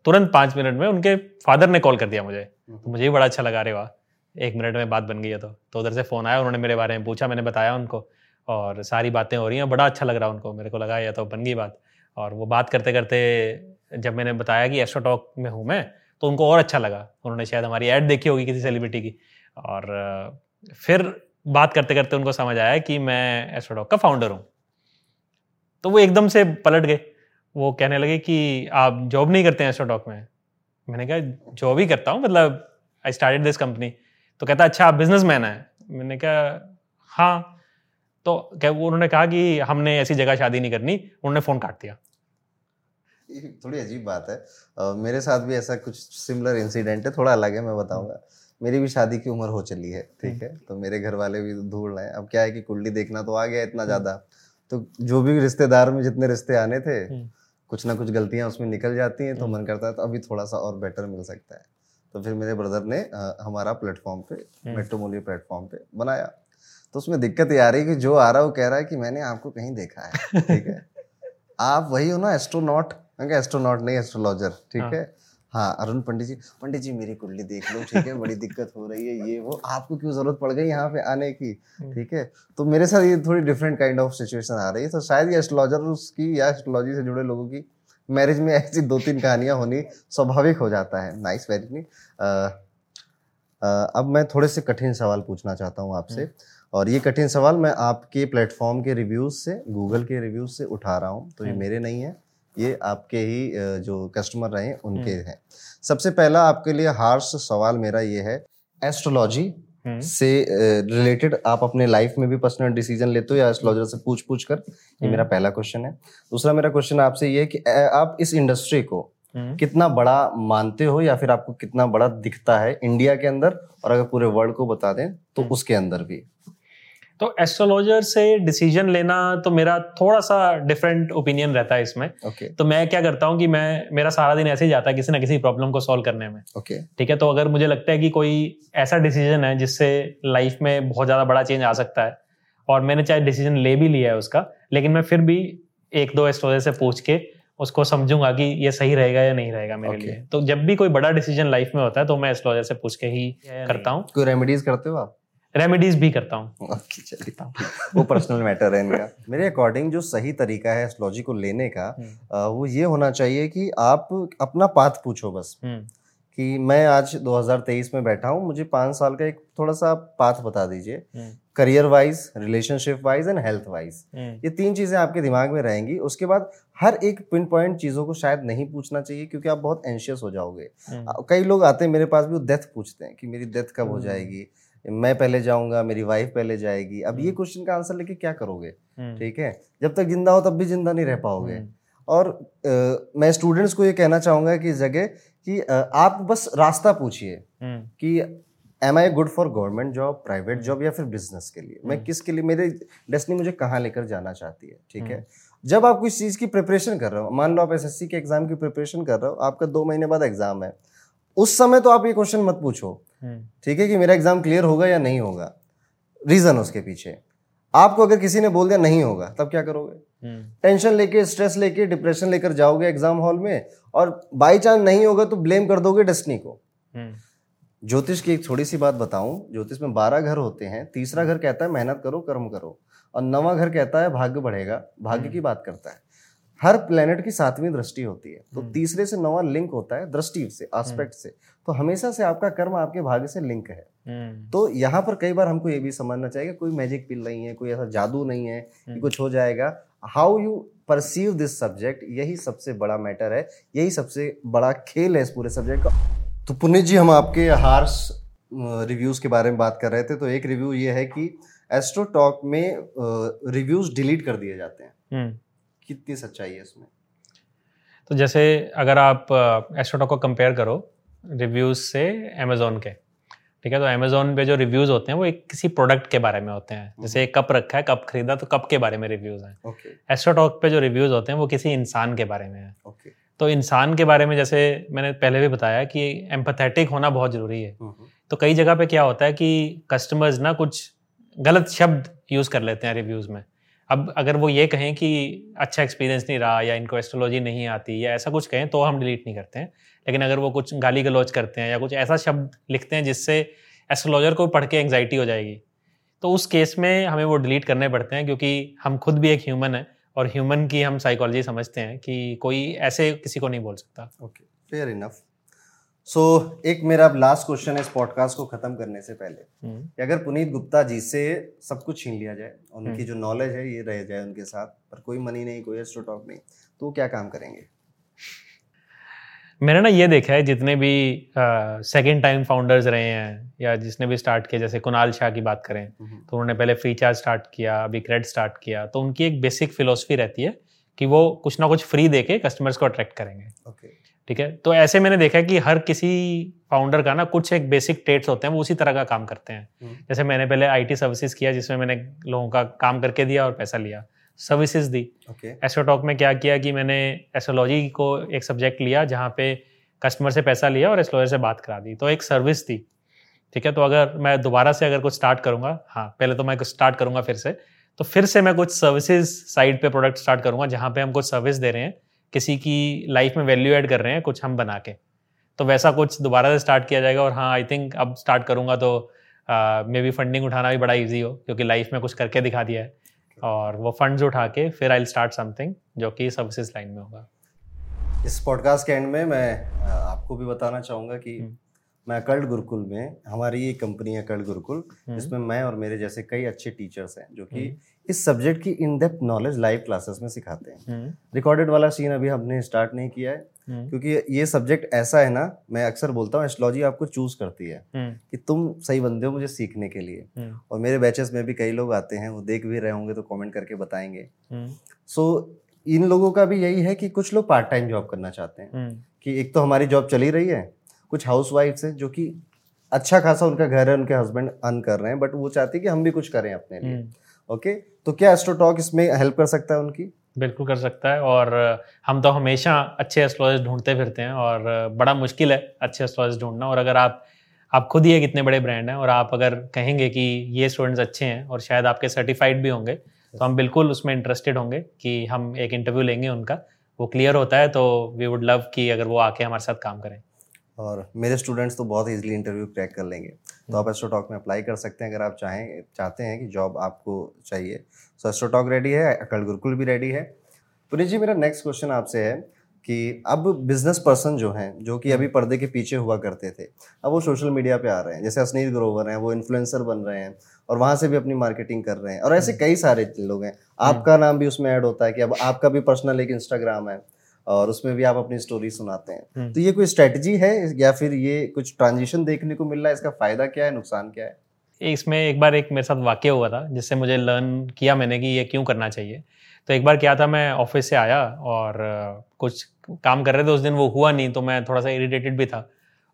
तुरंत पाँच मिनट में उनके फादर ने कॉल कर दिया मुझे। तो मुझे भी बड़ा अच्छा लगा रहे वाह एक मिनट में बात बन गई है तो। तो उधर से फ़ोन आया उन्होंने मेरे बारे में पूछा मैंने बताया उनको। और सारी बातें हो रही हैं बड़ा अच्छा लग रहा उनको मेरे को लगा या तो बन गई बात। और वो बात करते करते जब मैंने बताया कि एस्ट्रोटॉक में हूँ मैं तो उनको और अच्छा लगा। उन्होंने शायद हमारी ऐड देखी होगी किसी सेलिब्रिटी की। और फिर बात करते करते उनको समझ आया कि मैं एस्ट्रोडॉक का फाउंडर हूँ। तो वो एकदम से पलट गए। वो कहने लगे कि आप जॉब नहीं करते हैं एस्ट्रोडॉक में। मैंने कहा जॉब ही करता हूँ मतलब आई स्टार्टेड दिस कंपनी तो कहता अच्छा आप बिज़नेस मैन है? मैंने कहा हाँ। तो क्या वो उन्होंने कहा कि हमने ऐसी जगह शादी नहीं करनी उन्होंने फ़ोन काट दिया। थोड़ी अजीब बात है। uh, मेरे साथ भी ऐसा कुछ सिमिलर इंसिडेंट है थोड़ा अलग है मैं बताऊँगा। मेरी भी शादी की उम्र हो चली है ठीक है? तो मेरे घर वाले भी ढूंढ रहे। हैं अब क्या है कि कुंडली देखना तो आ गया इतना ज़्यादा। तो जो भी रिश्तेदार में जितने रिश्ते आने थे कुछ ना कुछ गलतियाँ उसमें निकल जाती हैं तो मन करता है तो अभी थोड़ा सा और बेटर मिल सकता है। तो फिर मेरे ब्रदर ने हमारा प्लेटफॉर्म पे मेट्रोमोली प्लेटफॉर्म पे बनाया। तो उसमें दिक्कत ये आ रही है कि जो आ रहा है वो कह रहा है कि मैंने आपको कहीं देखा है ठीक है? (laughs) आप वही हो ना एस्ट्रोनॉट एस्ट्रोनॉट नहीं एस्ट्रोलॉजर ठीक हाँ। है अरुण पंडित जी पंडित जी मेरी कुंडली देख लो ठीक है बड़ी दिक्कत हो रही है ये वो आपको क्यों ज़रूरत पड़ गई यहाँ पे आने की हम्म। ठीक है तो मेरे साथ ये थोड़ी डिफरेंट काइंड ऑफ़ सिचुएशन आ रही है तो शायद ये एस्ट्रोलॉजर उसकी या एस्ट्रोलॉजी से जुड़े लोगों की मैरिज में ऐसी दो तीन कहानियाँ होनी स्वाभाविक हो जाता है नाइस वेरी नहीं अब मैं थोड़े से कठिन सवाल पूछना चाहता हूँ आपसे हम्म। और ये कठिन सवाल मैं आपके प्लेटफॉर्म के रिव्यूज़ से गूगल के रिव्यूज़ से उठा रहा हूँ तो ये हम्म। मेरे नहीं है ये आपके ही जो कस्टमर रहे उनके हम्म। हैं। सबसे पहला आपके लिए हार्श सवाल मेरा ये है एस्ट्रोलॉजी हम्म। से रिलेटेड आप अपने लाइफ में भी पर्सनल डिसीज़न लेते हो या एस्ट्रोलॉजर से पूछ पूछ कर? ये मेरा पहला क्वेश्चन है। दूसरा मेरा क्वेश्चन आपसे ये है कि आप इस इंडस्ट्री को कितना बड़ा मानते हो या फिर आपको कितना बड़ा दिखता है इंडिया के अंदर? और अगर पूरे वर्ल्ड को बता दें तो उसके अंदर भी। तो एस्ट्रोलॉजर से डिसीज़न लेना तो मेरा थोड़ा सा डिफरेंट ओपिनियन रहता है इसमें। Okay. तो मैं क्या करता हूँ कि मैं मेरा सारा दिन ऐसे ही जाता है किसी ना किसी प्रॉब्लम को सॉल्व करने में। Okay. ठीक है? तो अगर मुझे लगता है कि कोई ऐसा डिसीज़न है जिससे लाइफ में बहुत ज़्यादा बड़ा चेंज आ सकता है और मैंने चाहे डिसीज़न ले भी लिया है उसका लेकिन मैं फिर भी एक दो एस्ट्रोलॉजर से पूछ के उसको समझूँगा कि ये सही रहेगा या नहीं रहेगा मेरे okay. लिए। तो जब भी कोई बड़ा डिसीज़न लाइफ में होता है तो मैं एस्ट्रोलॉजर से पूछ के ही करता हूँ। कोई रेमेडीज करते हो आप? रेमेडीज भी करता हूँ। वो पर्सनल मैटर है इनका। मेरे अकॉर्डिंग जो सही तरीका है एस्ट्रोलॉजी को लेने का हम्म। वो ये होना चाहिए कि आप अपना पाथ पूछो बस। हम्म। कि मैं आज 2023 में बैठा हूँ मुझे पाँच साल का एक थोड़ा सा पाथ बता दीजिए। Career wise relationship wise and health wise ये तीन चीज़ें आपके दिमाग में रहेंगी। उसके बाद हर एक पिन पॉइंट चीज़ों को शायद नहीं पूछना चाहिए क्योंकि आप बहुत एंशियस हो जाओगे। हम्म। कई लोग आते हैं मेरे पास भी वो डेथ पूछते हैं कि मेरी डेथ कब हो जाएगी? मैं पहले जाऊँगा मेरी वाइफ पहले जाएगी। अब ये क्वेश्चन हम्म। का आंसर लेके क्या करोगे? हम्म। ठीक है? जब तक ज़िंदा हो तब भी ज़िंदा नहीं रह पाओगे। हम्म। और आ, मैं स्टूडेंट्स को ये कहना चाहूँगा कि इस जगह कि आ, आप बस रास्ता पूछिए कि am I good for government job private job या फिर बिज़नेस के लिए? मैं किसके लिए? मेरे डेस्टनी मुझे कहाँ लेकर जाना चाहती है? ठीक है? जब आप किसी चीज़ की प्रिपरेशन कर रहे हो मान लो आप एसएससी के एग्ज़ाम की प्रिपरेशन कर रहे हो आपका दो महीने बाद एग्ज़ाम है उस समय तो आप ये क्वेश्चन मत पूछो। ठीक है कि मेरा एग्ज़ाम क्लियर होगा या नहीं होगा? रीजन उसके पीछे। आपको अगर किसी ने बोल दिया नहीं होगा तब क्या करोगे? टेंशन हम्म। लेके स्ट्रेस लेके डिप्रेशन लेकर जाओगे एग्ज़ाम हॉल में और बाई चांस नहीं होगा तो ब्लेम कर दोगे डेस्टनी को। हम्म। ज्योतिष की एक थोड़ी सी बात बताऊँ ज्योतिष में बारह घर होते हैं तीसरा घर कहता है मेहनत करो कर्म करो और नवा घर कहता है भाग्य बढ़ेगा भाग्य की बात करता है। हर प्लेनेट की सातवीं दृष्टि होती है तो हम्म। तीसरे से नवा लिंक होता है दृष्टि से एस्पेक्ट से। तो हमेशा से आपका कर्म आपके भाग्य से लिंक है। हम्म। तो यहाँ पर कई बार हमको ये भी समझना चाहिए कोई मैजिक पिल नहीं है कोई ऐसा जादू नहीं है कि हम्म। कुछ हो जाएगा। How you perceive this subject यही सबसे बड़ा मैटर है यही सबसे बड़ा खेल है इस पूरे सब्जेक्ट का। तो पुनित जी हम आपके हार्स रिव्यूज़ के बारे में बात कर रहे थे तो एक रिव्यू ये है कि एस्ट्रोटॉक में रिव्यूज़ डिलीट कर दिए जाते हैं। कितनी सच्चाई है इसमें? तो जैसे अगर आप एस्ट्रोटॉक को कंपेयर करो रिव्यूज़ से अमेजोन के। ठीक है तो अमेजोन पे जो रिव्यूज़ होते हैं वो एक किसी प्रोडक्ट के बारे में होते हैं। जैसे एक कप रखा है कप खरीदा तो कप के बारे में रिव्यूज़ हैं। एस्ट्रोटॉक पे जो रिव्यूज़ होते हैं वो किसी इंसान के बारे में है। तो इंसान के बारे में जैसे मैंने पहले भी बताया कि एम्पथेटिक होना बहुत ज़रूरी है। तो कई जगह पे क्या होता है कि कस्टमर्स ना कुछ गलत शब्द यूज़ कर लेते हैं रिव्यूज़ में। अब अगर वो ये कहें कि अच्छा एक्सपीरियंस नहीं रहा या इनको एस्ट्रोलॉजी नहीं आती या ऐसा कुछ कहें तो हम डिलीट नहीं करते हैं। लेकिन अगर वो कुछ गाली गलौज करते हैं या कुछ ऐसा शब्द लिखते हैं जिससे एस्ट्रोलॉजर को पढ़ के एंगजाइटी हो जाएगी तो उस केस में हमें वो डिलीट करने पड़ते हैं क्योंकि हम खुद भी एक ह्यूमन है और ह्यूमन की हम साइकोलॉजी समझते हैं कि कोई ऐसे किसी को नहीं बोल सकता ओके फेयर इनफ सो एक मेरा अब लास्ट क्वेश्चन है इस पॉडकास्ट को खत्म करने से पहले हम्म। कि अगर पुनीत गुप्ता जी से सब कुछ छीन लिया जाए उनकी हम्म। जो नॉलेज है ये रह जाए उनके साथ पर कोई मनी नहीं कोई एस्ट्रोटॉक नहीं तो क्या काम करेंगे मैंने ना ये देखा है जितने भी सेकंड टाइम फाउंडर्स रहे हैं या जिसने भी स्टार्ट किया जैसे कुणाल शाह की बात करें हम्म। तो उन्होंने पहले फ्री चार्ज स्टार्ट किया अभी क्रेड स्टार्ट किया तो उनकी एक बेसिक फिलोसफी रहती है कि वो कुछ ना कुछ फ्री दे के कस्टमर्स को अट्रैक्ट करेंगे okay. ठीक है तो ऐसे मैंने देखा है कि हर किसी फाउंडर का ना कुछ एक बेसिक टेट्स होते हैं वो उसी तरह का काम करते हैं हम्म। जैसे मैंने पहले आईटी सर्विसेज़ किया जिसमें मैंने लोगों का काम करके दिया और पैसा लिया सर्विसेज़ दी। AstroTalk okay. में क्या किया कि मैंने एस्ट्रोलॉजी को एक सब्जेक्ट लिया जहाँ पे कस्टमर से पैसा लिया और एस्ट्रोलॉजर से बात करा दी। तो एक सर्विस थी ठीक है? तो अगर मैं दोबारा से अगर कुछ स्टार्ट करूँगा हाँ पहले तो मैं कुछ स्टार्ट करूँगा फिर से। तो फिर से मैं कुछ सर्विसेज़ साइड पे प्रोडक्ट स्टार्ट करूँगा जहाँ पे हम कुछ सर्विस दे रहे हैं किसी की लाइफ में वैल्यू ऐड कर रहे हैं कुछ हम बना के। तो वैसा कुछ दोबारा से स्टार्ट किया जाएगा और हाँ आई थिंक अब स्टार्ट करूँगा तो मे बी फंडिंग उठाना भी बड़ा ईजी हो क्योंकि लाइफ में कुछ करके दिखा दिया है। और वो फंड्स उठा के फिर आई स्टार्ट समथिंग जो कि सर्विसेज़ लाइन में होगा इस पॉडकास्ट के एंड में मैं आपको भी बताना चाहूँगा कि हम्म। मैं अकल्ड गुरुकुल में हमारी ये कंपनी है अकल्ड गुरुकुल हम्म। जिसमें मैं और मेरे जैसे कई अच्छे टीचर्स हैं जो कि हम्म। इस सब्जेक्ट की in depth knowledge live classes में सिखाते हैं रिकॉर्डेड वाला सीन अभी हमने स्टार्ट नहीं किया है क्योंकि ये सब्जेक्ट ऐसा है ना मैं अक्सर बोलता हूँ एस्ट्रोलॉजी आपको चूज़ करती है कि तुम सही बंदे हो मुझे सीखने के लिए। और मेरे बैचेस में भी कई लोग आते हैं वो देख भी रहे होंगे तो कमेंट करके बताएँगे। सो इन लोगों का भी यही है कि कुछ लोग पार्ट टाइम जॉब करना चाहते हैं कि एक तो हमारी जॉब चली रही है कुछ हाउस वाइफ है जो कि अच्छा खासा उनका घर है उनके हस्बैंड अर्न कर रहे हैं बट वो चाहती है कि हम भी कुछ करें अपने लिए। ओके हम्म। तो क्या एस्ट्रोटॉक इसमें हेल्प कर सकता है उनकी? बिल्कुल कर सकता है और हम तो हमेशा अच्छे एस्ट्रोलॉजर ढूंढते फिरते हैं और बड़ा मुश्किल है अच्छे एस्ट्रोलॉजर ढूंढना और अगर आप आप खुद ही एक इतने बड़े ब्रांड हैं और आप अगर कहेंगे कि ये स्टूडेंट्स अच्छे हैं और शायद आपके सर्टिफाइड भी होंगे तो हम बिल्कुल उसमें इंटरेस्टेड होंगे कि हम एक इंटरव्यू लेंगे उनका। वो क्लियर होता है तो वी वुड लव कि अगर वो आके हमारे साथ काम करें। और मेरे स्टूडेंट्स तो बहुत इजीली इंटरव्यू क्रैक कर लेंगे। तो आप एस्ट्रो टॉक में अप्लाई कर सकते हैं अगर आप चाहें चाहते हैं कि जॉब आपको चाहिए। सो एस्ट्रो टॉक रेडी है अकल गुरुकुल भी रेडी है पुनीत जी मेरा नेक्स्ट क्वेश्चन आपसे है कि अब बिज़नेस पर्सन जो हैं जो कि अभी पर्दे के पीछे हुआ करते थे अब वो सोशल मीडिया पे आ रहे हैं जैसे असनीर ग्रोवर हैं वो इन्फ्लुएंसर बन रहे हैं और वहाँ से भी अपनी मार्केटिंग कर रहे हैं और ऐसे। कई सारे लोग हैं। आपका नाम भी उसमें ऐड होता है कि अब आपका भी पर्सनल एक इंस्टाग्राम है और उसमें भी आप अपनी स्टोरी सुनाते हैं हम्म। तो ये कोई स्ट्रेटजी है या फिर ये कुछ ट्रांजिशन देखने को मिल रहा है इसका फ़ायदा क्या है नुकसान क्या है इसमें एक बार एक मेरे साथ वाक्य हुआ था जिससे मुझे लर्न किया मैंने कि ये क्यों करना चाहिए। तो एक बार क्या था मैं ऑफ़िस से आया और कुछ काम कर रहे थे उस दिन वो हुआ नहीं तो मैं थोड़ा सा इरिटेटेड भी था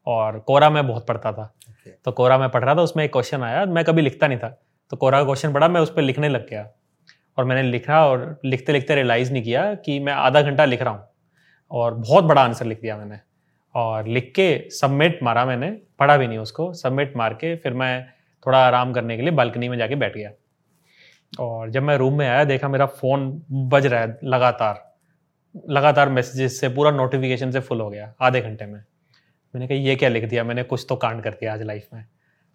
और कोरा मैं बहुत पढ़ता था। Okay. तो कोरा मैं पढ़ रहा था उसमें एक क्वेश्चन आया मैं कभी लिखता नहीं था। तो कोरा का क्वेश्चन पढ़ा मैं उस पर लिखने लग गया और मैंने लिखा और लिखते लिखते रियलाइज़ नहीं किया कि मैं आधा घंटा लिख रहा हूँ और बहुत बड़ा आंसर लिख दिया मैंने। और लिख के सबमिट मारा मैंने पढ़ा भी नहीं उसको सबमिट मार के फिर मैं थोड़ा आराम करने के लिए बालकनी में जाके बैठ गया। और जब मैं रूम में आया, देखा मेरा फ़ोन बज रहा है लगातार। लगातार मैसेजेस से, पूरा नोटिफिकेशन से फुल हो गया, आधे घंटे में। मैंने कहा, ये क्या लिख दिया? मैंने कुछ तो कांड कर दिया आज लाइफ में।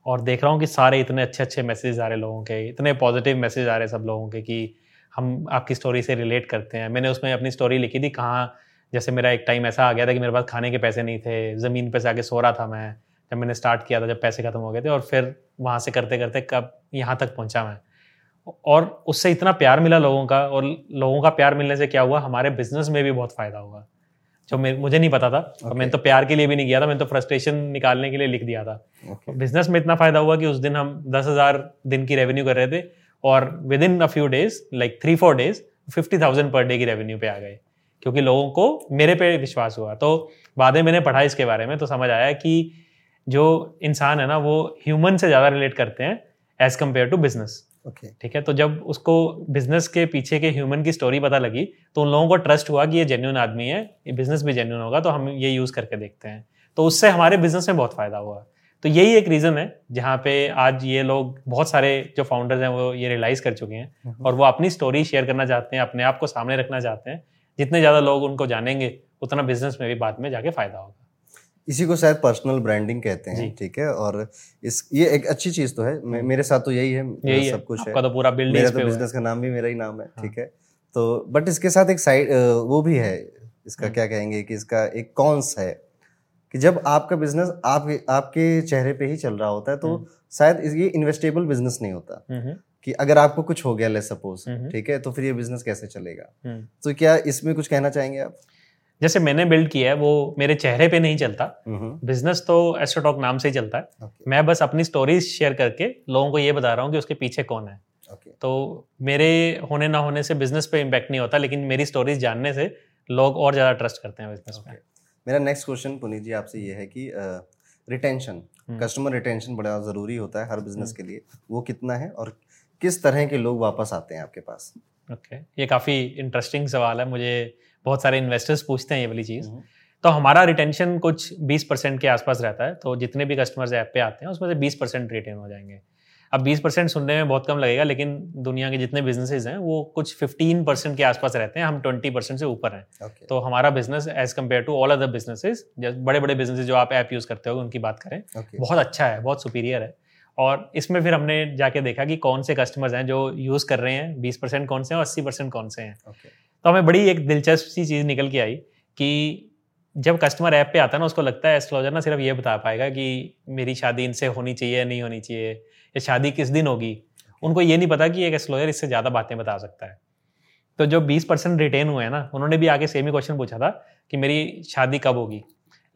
और देख रहा हूँ कि सारे इतने अच्छे अच्छे मैसेज आ रहे लोगों के, इतने पॉजिटिव मैसेज आ रहे सब लोगों के कि हम आपकी स्टोरी से रिलेट करते हैं। मैंने उसमें अपनी स्टोरी लिखी थी, कहाँ, जैसे मेरा एक टाइम ऐसा आ गया था कि मेरे पास खाने के पैसे नहीं थे, ज़मीन पे से आके सो रहा था मैं जब मैंने स्टार्ट किया था जब पैसे ख़त्म हो गए थे और फिर वहाँ से करते करते कब यहाँ तक पहुँचा मैं। और उससे इतना प्यार मिला लोगों का और लोगों का प्यार मिलने से क्या हुआ? हमारे बिज़नेस में भी बहुत फ़ायदा हुआ। जो मुझे नहीं पता था। okay. मैंने तो प्यार के लिए भी नहीं किया था मैंने तो फ्रस्ट्रेशन निकालने के लिए लिख दिया था। Okay. बिज़नेस में इतना फ़ायदा हुआ कि उस दिन हम दस हज़ार दिन की रेवेन्यू कर रहे थे और within a few days like three four days fifty thousand per day की रेवेन्यू पे आ गए। क्योंकि लोगों को मेरे पे विश्वास हुआ। तो बाद में मैंने पढ़ा इसके बारे में तो समझ आया कि जो इंसान है ना वो ह्यूमन से ज़्यादा रिलेट करते हैं as compare to business okay ठीक है? तो जब उसको बिज़नेस के पीछे के ह्यूमन की स्टोरी पता लगी तो उन लोगों को ट्रस्ट हुआ कि ये जेन्यून आदमी है ये बिज़नेस भी जेन्यून होगा तो हम ये यूज़ करके देखते हैं। तो उससे हमारे बिज़नेस में बहुत फ़ायदा हुआ। तो यही एक रीज़न है जहाँ पे आज ये लोग बहुत सारे जो फाउंडर्स हैं वो ये रियलाइज़ कर चुके हैं हम्म। और वो अपनी स्टोरी शेयर करना चाहते हैं अपने आप को सामने रखना चाहते हैं। जितने ज़्यादा लोग उनको जानेंगे उतना बिज़नेस में भी बाद में जाके फ़ायदा होगा। इसी को शायद पर्सनल ब्रांडिंग कहते हैं ठीक है? और इस ये एक अच्छी चीज़ तो है। हम्म। मेरे साथ तो यही है यही सब कुछ है। तो पूरा मेरा तो बिज़नेस का नाम भी मेरा ही नाम है हाँ। ठीक है? तो बट इसके साथ एक साइड वो भी है इसका हम्म। क्या कहेंगे कि इसका एक कॉन्स है कि जब आपका बिज़नेस आप आपके चेहरे पे ही चल रहा होता है तो हम्म। शायद ये इन्वेस्टेबल बिज़नेस नहीं होता कि अगर आपको कुछ हो गया ले सपोज़ ठीक है? तो फिर ये बिज़नेस कैसे चलेगा? तो क्या इसमें कुछ कहना चाहेंगे आप? जैसे मैंने बिल्ड किया है वो मेरे चेहरे पे नहीं चलता बिज़नेस तो एस्ट्रोटॉक नाम से ही चलता है okay. मैं बस अपनी स्टोरीज शेयर करके लोगों को ये बता रहा हूँ कि उसके पीछे कौन है okay. तो मेरे होने ना होने से बिज़नेस पे इम्पैक्ट नहीं होता लेकिन मेरी स्टोरीज जानने से लोग और ज़्यादा ट्रस्ट करते हैं बिज़नेस okay. में मेरा नेक्स्ट क्वेश्चन पुनीत जी आपसे ये है कि रिटेंशन कस्टमर रिटेंशन बड़ा ज़रूरी होता है हर बिज़नेस हम्म। के लिए वो कितना है और किस तरह के लोग वापस आते हैं आपके पास ओके. ये काफ़ी इंटरेस्टिंग सवाल है मुझे बहुत सारे इन्वेस्टर्स पूछते हैं ये वाली चीज़ तो हमारा रिटेंशन कुछ 20 परसेंट के आसपास रहता है तो जितने भी कस्टमर्स ऐप पे आते हैं उसमें से 20 परसेंट रिटेन हो जाएँगे अब 20 परसेंट सुनने में बहुत कम लगेगा लेकिन दुनिया के जितने बिजनेसेस हैं वो कुछ 15 परसेंट के आसपास रहते हैं हम 20 परसेंट से ऊपर हैं okay. तो हमारा business as compare to all other businesses बड़े बड़े बिजनेसेस जो आप ऐप यूज़ करते हो उनकी बात करें okay. बहुत अच्छा है बहुत सुपीरियर है और इसमें फिर हमने जाके देखा कि कौन से कस्टमर्स हैं जो यूज़ कर रहे हैं बीस परसेंट कौन से हैं और अस्सी परसेंट कौन से हैं okay. तो हमें बड़ी एक दिलचस्प सी चीज़ निकल के आई कि जब कस्टमर ऐप पे आता है ना उसको लगता है एस्ट्रोलॉजर ना सिर्फ़ ये बता पाएगा कि मेरी शादी इनसे होनी चाहिए या नहीं होनी चाहिए या शादी किस दिन होगी? उनको ये नहीं पता कि एक एस्ट्रोलॉजर इससे ज़्यादा बातें बता सकता है। तो जो बीस परसेंट रिटेन हुए हैं ना उन्होंने भी आगे सेम ही क्वेश्चन पूछा था कि मेरी शादी कब होगी?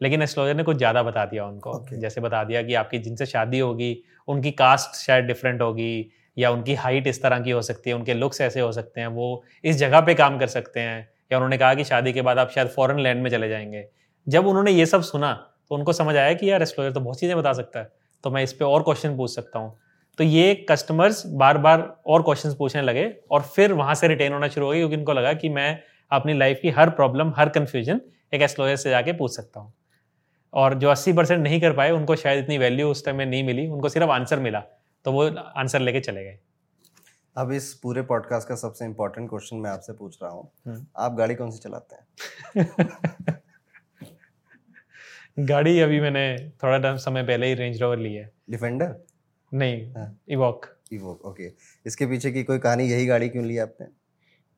लेकिन एस्ट्रोलॉजर ने कुछ ज़्यादा बता दिया उनको। Okay. जैसे बता दिया कि आपकी जिनसे शादी होगी उनकी कास्ट शायद डिफरेंट होगी या उनकी हाइट इस तरह की हो सकती है, उनके लुक्स ऐसे हो सकते हैं, वो इस जगह पे काम कर सकते हैं, या उन्होंने कहा कि शादी के बाद आप शायद फॉरेन लैंड में चले जाएँगे। जब उन्होंने ये सब सुना तो उनको समझ आया कि यार एस्ट्रोलॉजर तो बहुत चीज़ें बता सकता है तो मैं इस पर और क्वेश्चन पूछ सकता हूँ। तो ये कस्टमर्स बार बार और क्वेश्चन पूछने लगे, और फिर वहाँ से रिटेन होना शुरू हो गई क्योंकि उनको लगा कि मैं अपनी लाइफ की हर प्रॉब्लम हर कन्फ्यूज़न एक एस्ट्रोलॉजर से जाके पूछ सकता हूँ। और जो 80 परसेंट नहीं कर पाए, उनको शायद इतनी वैल्यू उस टाइम में नहीं मिली, उनको सिर्फ़ आंसर मिला। तो वो आंसर लेके चले गए। अब इस पूरे पॉडकास्ट का सबसे इम्पोर्टेंट क्वेश्चन मैं आपसे पूछ रहा हूँ। हम्म। आप गाड़ी कौन सी चलाते हैं? (laughs) गाड़ी अभी मैंने थोड़ा टाइम समय पहले ही रेंज रोवर ली है। डिफेंडर नहीं इवॉक इवॉक ओके इसके पीछे की कोई कहानी यही गाड़ी क्यों ली आपने?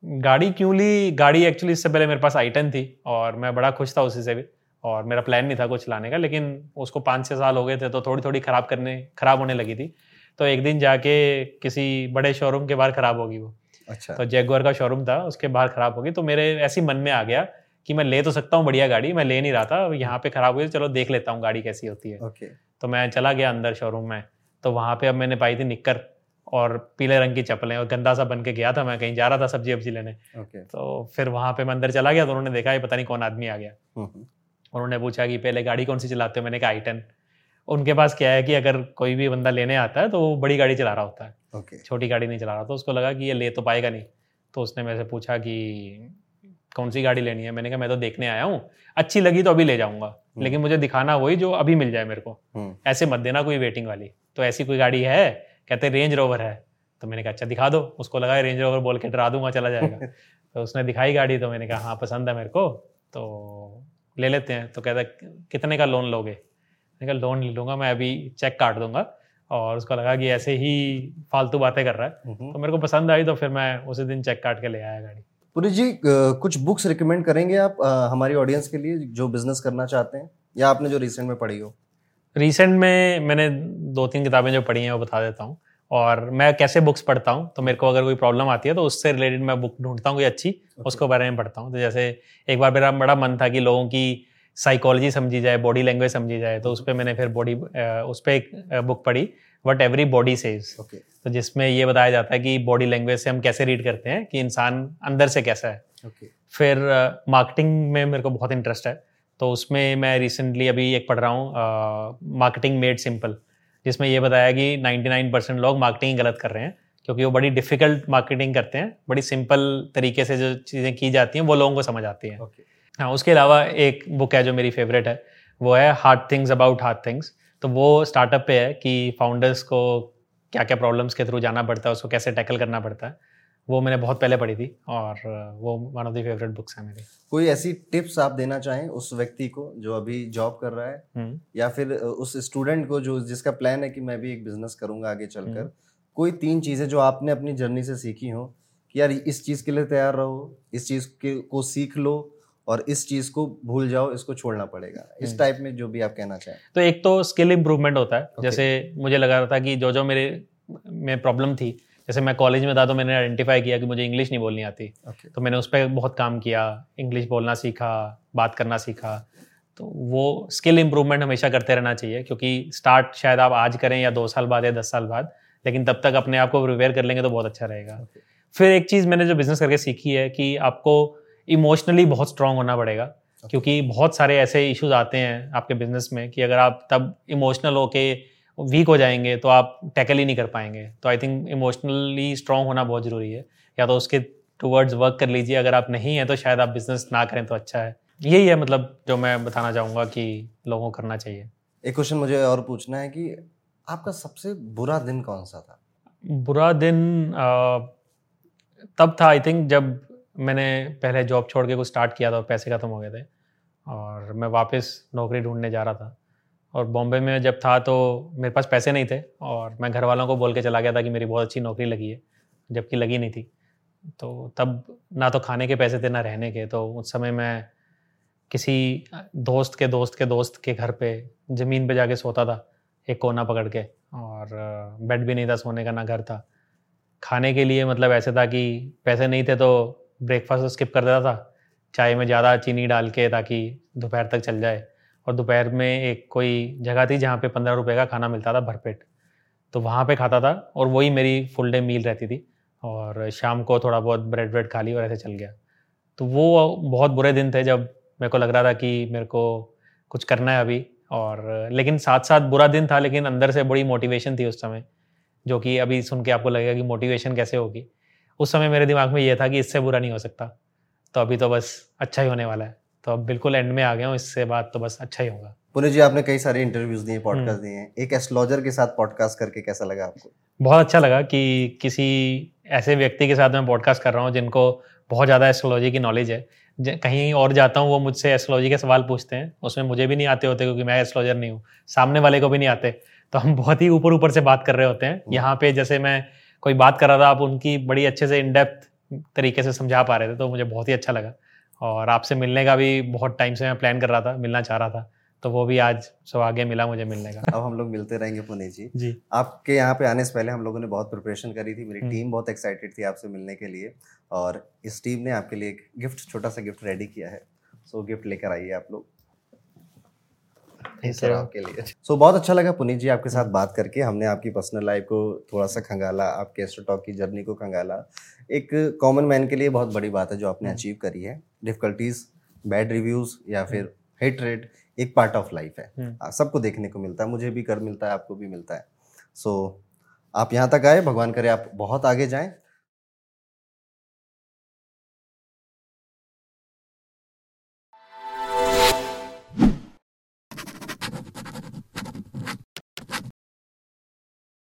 गाड़ी क्यों ली? गाड़ी एक्चुअली इससे पहले मेरे पास आई थी और मैं बड़ा खुश था उसी से भी। और मेरा प्लान नहीं था कुछ लाने का लेकिन उसको पाँच छः साल हो गए थे तो थोड़ी थोड़ी ख़राब करने ख़राब होने लगी थी। तो एक दिन जाके किसी बड़े शोरूम के बाहर ख़राब होगी वो। अच्छा। तो जैगवर का शोरूम था उसके बाहर ख़राब होगी। तो मेरे ऐसे मन में आ गया कि मैं ले तो सकता हूँ बढ़िया गाड़ी मैं ले नहीं रहा था यहाँ पे ख़राब हुई चलो देख लेता हूँ गाड़ी कैसी होती है। okay. तो मैं चला गया अंदर शोरूम में तो वहाँ पे अब मैंने पाई थी निक्कर और पीले रंग की चप्पलें और गंदा सा बन के गया था मैं कहीं जा रहा था सब्ज़ी वब्जी लेने। okay. तो फिर वहाँ पे मैं अंदर चला गया तो उन्होंने देखा ये पता नहीं कौन आदमी आ गया। हम्म, हम्म। उन्होंने पूछा कि पहले गाड़ी कौन सी चलाते हो? मैंने कहा आई टेन उनके पास क्या है कि अगर कोई भी बंदा लेने आता है तो वो बड़ी गाड़ी चला रहा होता है। Okay. छोटी गाड़ी नहीं चला रहा तो उसको लगा कि ये ले तो पाएगा नहीं। तो उसने मेरे से पूछा कि कौन सी गाड़ी लेनी है? मैंने कहा मैं तो देखने आया हूँ। अच्छी लगी तो अभी ले जाऊँगा। हम्म। लेकिन मुझे दिखाना वही जो अभी मिल जाए मेरे को। हम्म। ऐसे मत देना कोई वेटिंग वाली। तो ऐसी कोई गाड़ी है कहते रेंज रोवर है। तो मैंने कहा अच्छा दिखा दो। उसको लगा रेंज रोवर बोल के डरा दूँगा चला जाएगा। (laughs) तो उसने दिखाई गाड़ी तो मैंने कहा हाँ पसंद है मेरे को। तो ले लेते हैं। तो कहता कितने का लोन लोगे? कहा लोन ले लूँगा मैं अभी चेक काट दूँगा। और उसको लगा कि ऐसे ही फालतू बातें कर रहा है। हम्म। तो मेरे को पसंद आई तो फिर मैं उसी दिन चेक काट के ले आया गाड़ी। पुरी जी कुछ बुक्स रिकमेंड करेंगे आप हमारी ऑडियंस के लिए जो बिज़नेस करना चाहते हैं? या आपने जो रिसेंट में पढ़ी हो? रिसेंट में मैंने दो तीन किताबें जो पढ़ी हैं वो बता देता हूँ। और मैं कैसे बुक्स पढ़ता हूँ तो मेरे को अगर कोई प्रॉब्लम आती है तो उससे रिलेटेड मैं बुक ढूंढता हूँ कोई अच्छी okay. उसको बारे में पढ़ता हूँ। तो जैसे एक बार मेरा बड़ा मन था कि लोगों की साइकोलॉजी समझी जाए बॉडी लैंग्वेज समझी जाए तो उस पर मैंने फिर बॉडी उस पर एक बुक पढ़ी वट एवरी बॉडी सेज तो जिसमें ये बताया जाता है कि बॉडी लैंग्वेज से हम कैसे रीड करते हैं कि इंसान अंदर से कैसा है। Okay. फिर मार्केटिंग uh, में मेरे को बहुत इंटरेस्ट है तो उसमें मैं रिसेंटली अभी एक पढ़ रहा हूँ मार्केटिंग मेड सिंपल जिसमें ये बताया कि 99 परसेंट लोग मार्केटिंग गलत कर रहे हैं क्योंकि वो बड़ी डिफ़िकल्ट मार्केटिंग करते हैं बड़ी सिंपल तरीके से जो चीज़ें की जाती हैं वो लोगों को समझ आती हैं। Okay. हाँ उसके अलावा एक बुक है जो मेरी फेवरेट है वो है hard things about hard things तो वो स्टार्टअप पे है कि फाउंडर्स को क्या क्या प्रॉब्लम्स के थ्रू जाना पड़ता है उसको कैसे टैकल करना पड़ता है। वो मैंने बहुत पहले पढ़ी थी और वो one of the favourite books है मेरी। कोई ऐसी टिप्स आप देना चाहें उस व्यक्ति को जो अभी जॉब कर रहा है? हम्म। या फिर उस स्टूडेंट को जो जिसका प्लान है कि मैं भी एक बिज़नेस करूँगा आगे चलकर। हम्म। कोई तीन चीज़ें जो आपने अपनी जर्नी से सीखी हो कि यार इस चीज़ के लिए तैयार रहो इस चीज़ के को सीख लो और इस चीज़ को भूल जाओ इसको छोड़ना पड़ेगा इस। टाइप में जो भी आप कहना चाहें तो एक तो स्किल इम्प्रूवमेंट होता है okay. जैसे मुझे लगा रहा था कि जो जो मेरे में प्रॉब्लम थी जैसे मैं कॉलेज में था तो मैंने आइडेंटिफाई किया कि मुझे इंग्लिश नहीं बोलनी आती okay. तो मैंने उस पर बहुत काम किया इंग्लिश बोलना सीखा बात करना सीखा तो वो स्किल इम्प्रूवमेंट हमेशा करते रहना चाहिए क्योंकि स्टार्ट शायद आप आज करें या दो साल बाद या दस साल बाद लेकिन तब तक अपने आप को प्रिपेयर कर लेंगे तो बहुत अच्छा रहेगा okay. फिर एक चीज़ मैंने जो बिज़नेस करके सीखी है कि आपको इमोशनली बहुत स्ट्रांग होना पड़ेगा। Okay. क्योंकि बहुत सारे ऐसे इश्यूज़ आते हैं आपके बिज़नेस में कि अगर आप तब इमोशनल होके वीक हो जाएँगे तो आप टैकल ही नहीं कर पाएँगे। तो आई थिंक इमोशनली स्ट्रांग होना बहुत ज़रूरी है। या तो उसके टूवर्ड्स वर्क कर लीजिए। अगर आप नहीं है तो शायद आप बिज़नेस ना करें तो अच्छा है। यही है मतलब जो मैं बताना चाहूँगा कि लोगों को करना चाहिए। एक क्वेश्चन मुझे और पूछना है कि आपका सबसे बुरा दिन कौन सा था? बुरा दिन आ, तब था आई थिंक जब मैंने पहले जॉब छोड़ के कुछ स्टार्ट किया था पैसे ख़त्म हो गए थे। और मैं वापस नौकरी ढूँढने जा रहा था। और बॉम्बे में जब था तो मेरे पास पैसे नहीं थे और मैं घर वालों को बोल के चला गया था कि मेरी बहुत अच्छी नौकरी लगी है, जबकि लगी नहीं थी। तो तब ना तो खाने के पैसे थे, ना रहने के। तो उस समय मैं किसी दोस्त के दोस्त के दोस्त के घर पे ज़मीन पे जाके सोता था, एक कोना पकड़ के। और बेड भी नहीं था, सोने का ना घर था। खाने के लिए मतलब ऐसे था कि पैसे नहीं थे तो ब्रेकफास्ट स्किप कर देता था। चाय में ज़्यादा चीनी डाल के ताकि दोपहर तक चल जाए। और दोपहर में एक कोई जगह थी जहाँ पे पंद्रह रुपये का खाना मिलता था भरपेट। तो वहाँ पे खाता था और वही मेरी फुल डे मील रहती थी। और शाम को थोड़ा बहुत ब्रेड व्रेड खा ली और ऐसे चल गया। तो वो बहुत बुरे दिन थे जब मेरे को लग रहा था कि मेरे को कुछ करना है अभी। और लेकिन साथ साथ बुरा दिन था, लेकिन अंदर से बड़ी मोटिवेशन थी उस समय, जो कि अभी सुन के आपको लगेगा कि मोटिवेशन कैसे होगी। उस समय मेरे दिमाग में ये था कि इससे बुरा नहीं हो सकता। तो अभी तो बस अच्छा ही होने वाला है। तो अब बिल्कुल एंड में आ गया हूँ इससे बात तो बस अच्छा ही होगा। पुणे जी आपने कई सारे इंटरव्यूज़ दिए पॉडकास्ट हम्म। दिए हैं। एक एस्ट्रोलॉजर के साथ पॉडकास्ट करके कैसा लगा आपको? बहुत अच्छा लगा कि किसी ऐसे व्यक्ति के साथ मैं पॉडकास्ट कर रहा हूँ जिनको बहुत ज़्यादा एस्ट्रोलॉजी की नॉलेज है। कहीं और जाता हूँ वो मुझसे एस्ट्रोलॉजी के सवाल पूछते हैं। उसमें मुझे भी नहीं आते होते क्योंकि मैं एस्ट्रोलॉजर नहीं हूँ। सामने वाले को भी नहीं आते। तो हम बहुत ही ऊपर ऊपर से बात कर रहे होते हैं। हम्म। यहाँ पे जैसे मैं कोई बात कर रहा था आप उनकी बड़ी अच्छे से इन डेप्थ तरीके से समझा पा रहे थे तो मुझे बहुत ही अच्छा लगा। और आपसे मिलने का भी बहुत टाइम से मैं प्लान कर रहा था मिलना चाह रहा था तो वो भी आज सौभाग्य मिला मुझे मिलने का। अब हम लोग मिलते रहेंगे पुणे जी। जी। आपके यहाँ पे आने से पहले हम लोगों ने बहुत प्रिपरेशन करी थी मेरी टीम हम्म। बहुत एक्साइटेड थी आपसे मिलने के लिए और इस टीम ने आपके लिए एक गिफ्ट छोटा सा गिफ्ट रेडी किया है। सो गिफ्ट लेकर आइए आप लोग। आपके लिए। सो so, बहुत अच्छा लगा पुनीत जी आपके साथ बात करके। हमने आपकी पर्सनल लाइफ को थोड़ा सा खंगाला आपके एस्ट्रोटॉक की जर्नी को खंगाला। एक कॉमन मैन के लिए बहुत बड़ी बात है जो आपने अचीव हम्म। करी है। डिफिकल्टीज बैड रिव्यूज़ या फिर हेट रेट एक पार्ट ऑफ़ लाइफ है। हम्म। सबको देखने को मिलता है मुझे भी कर मिलता है आपको भी मिलता है। सो so, आप यहाँ तक आए भगवान करे आप बहुत आगे जाएँ।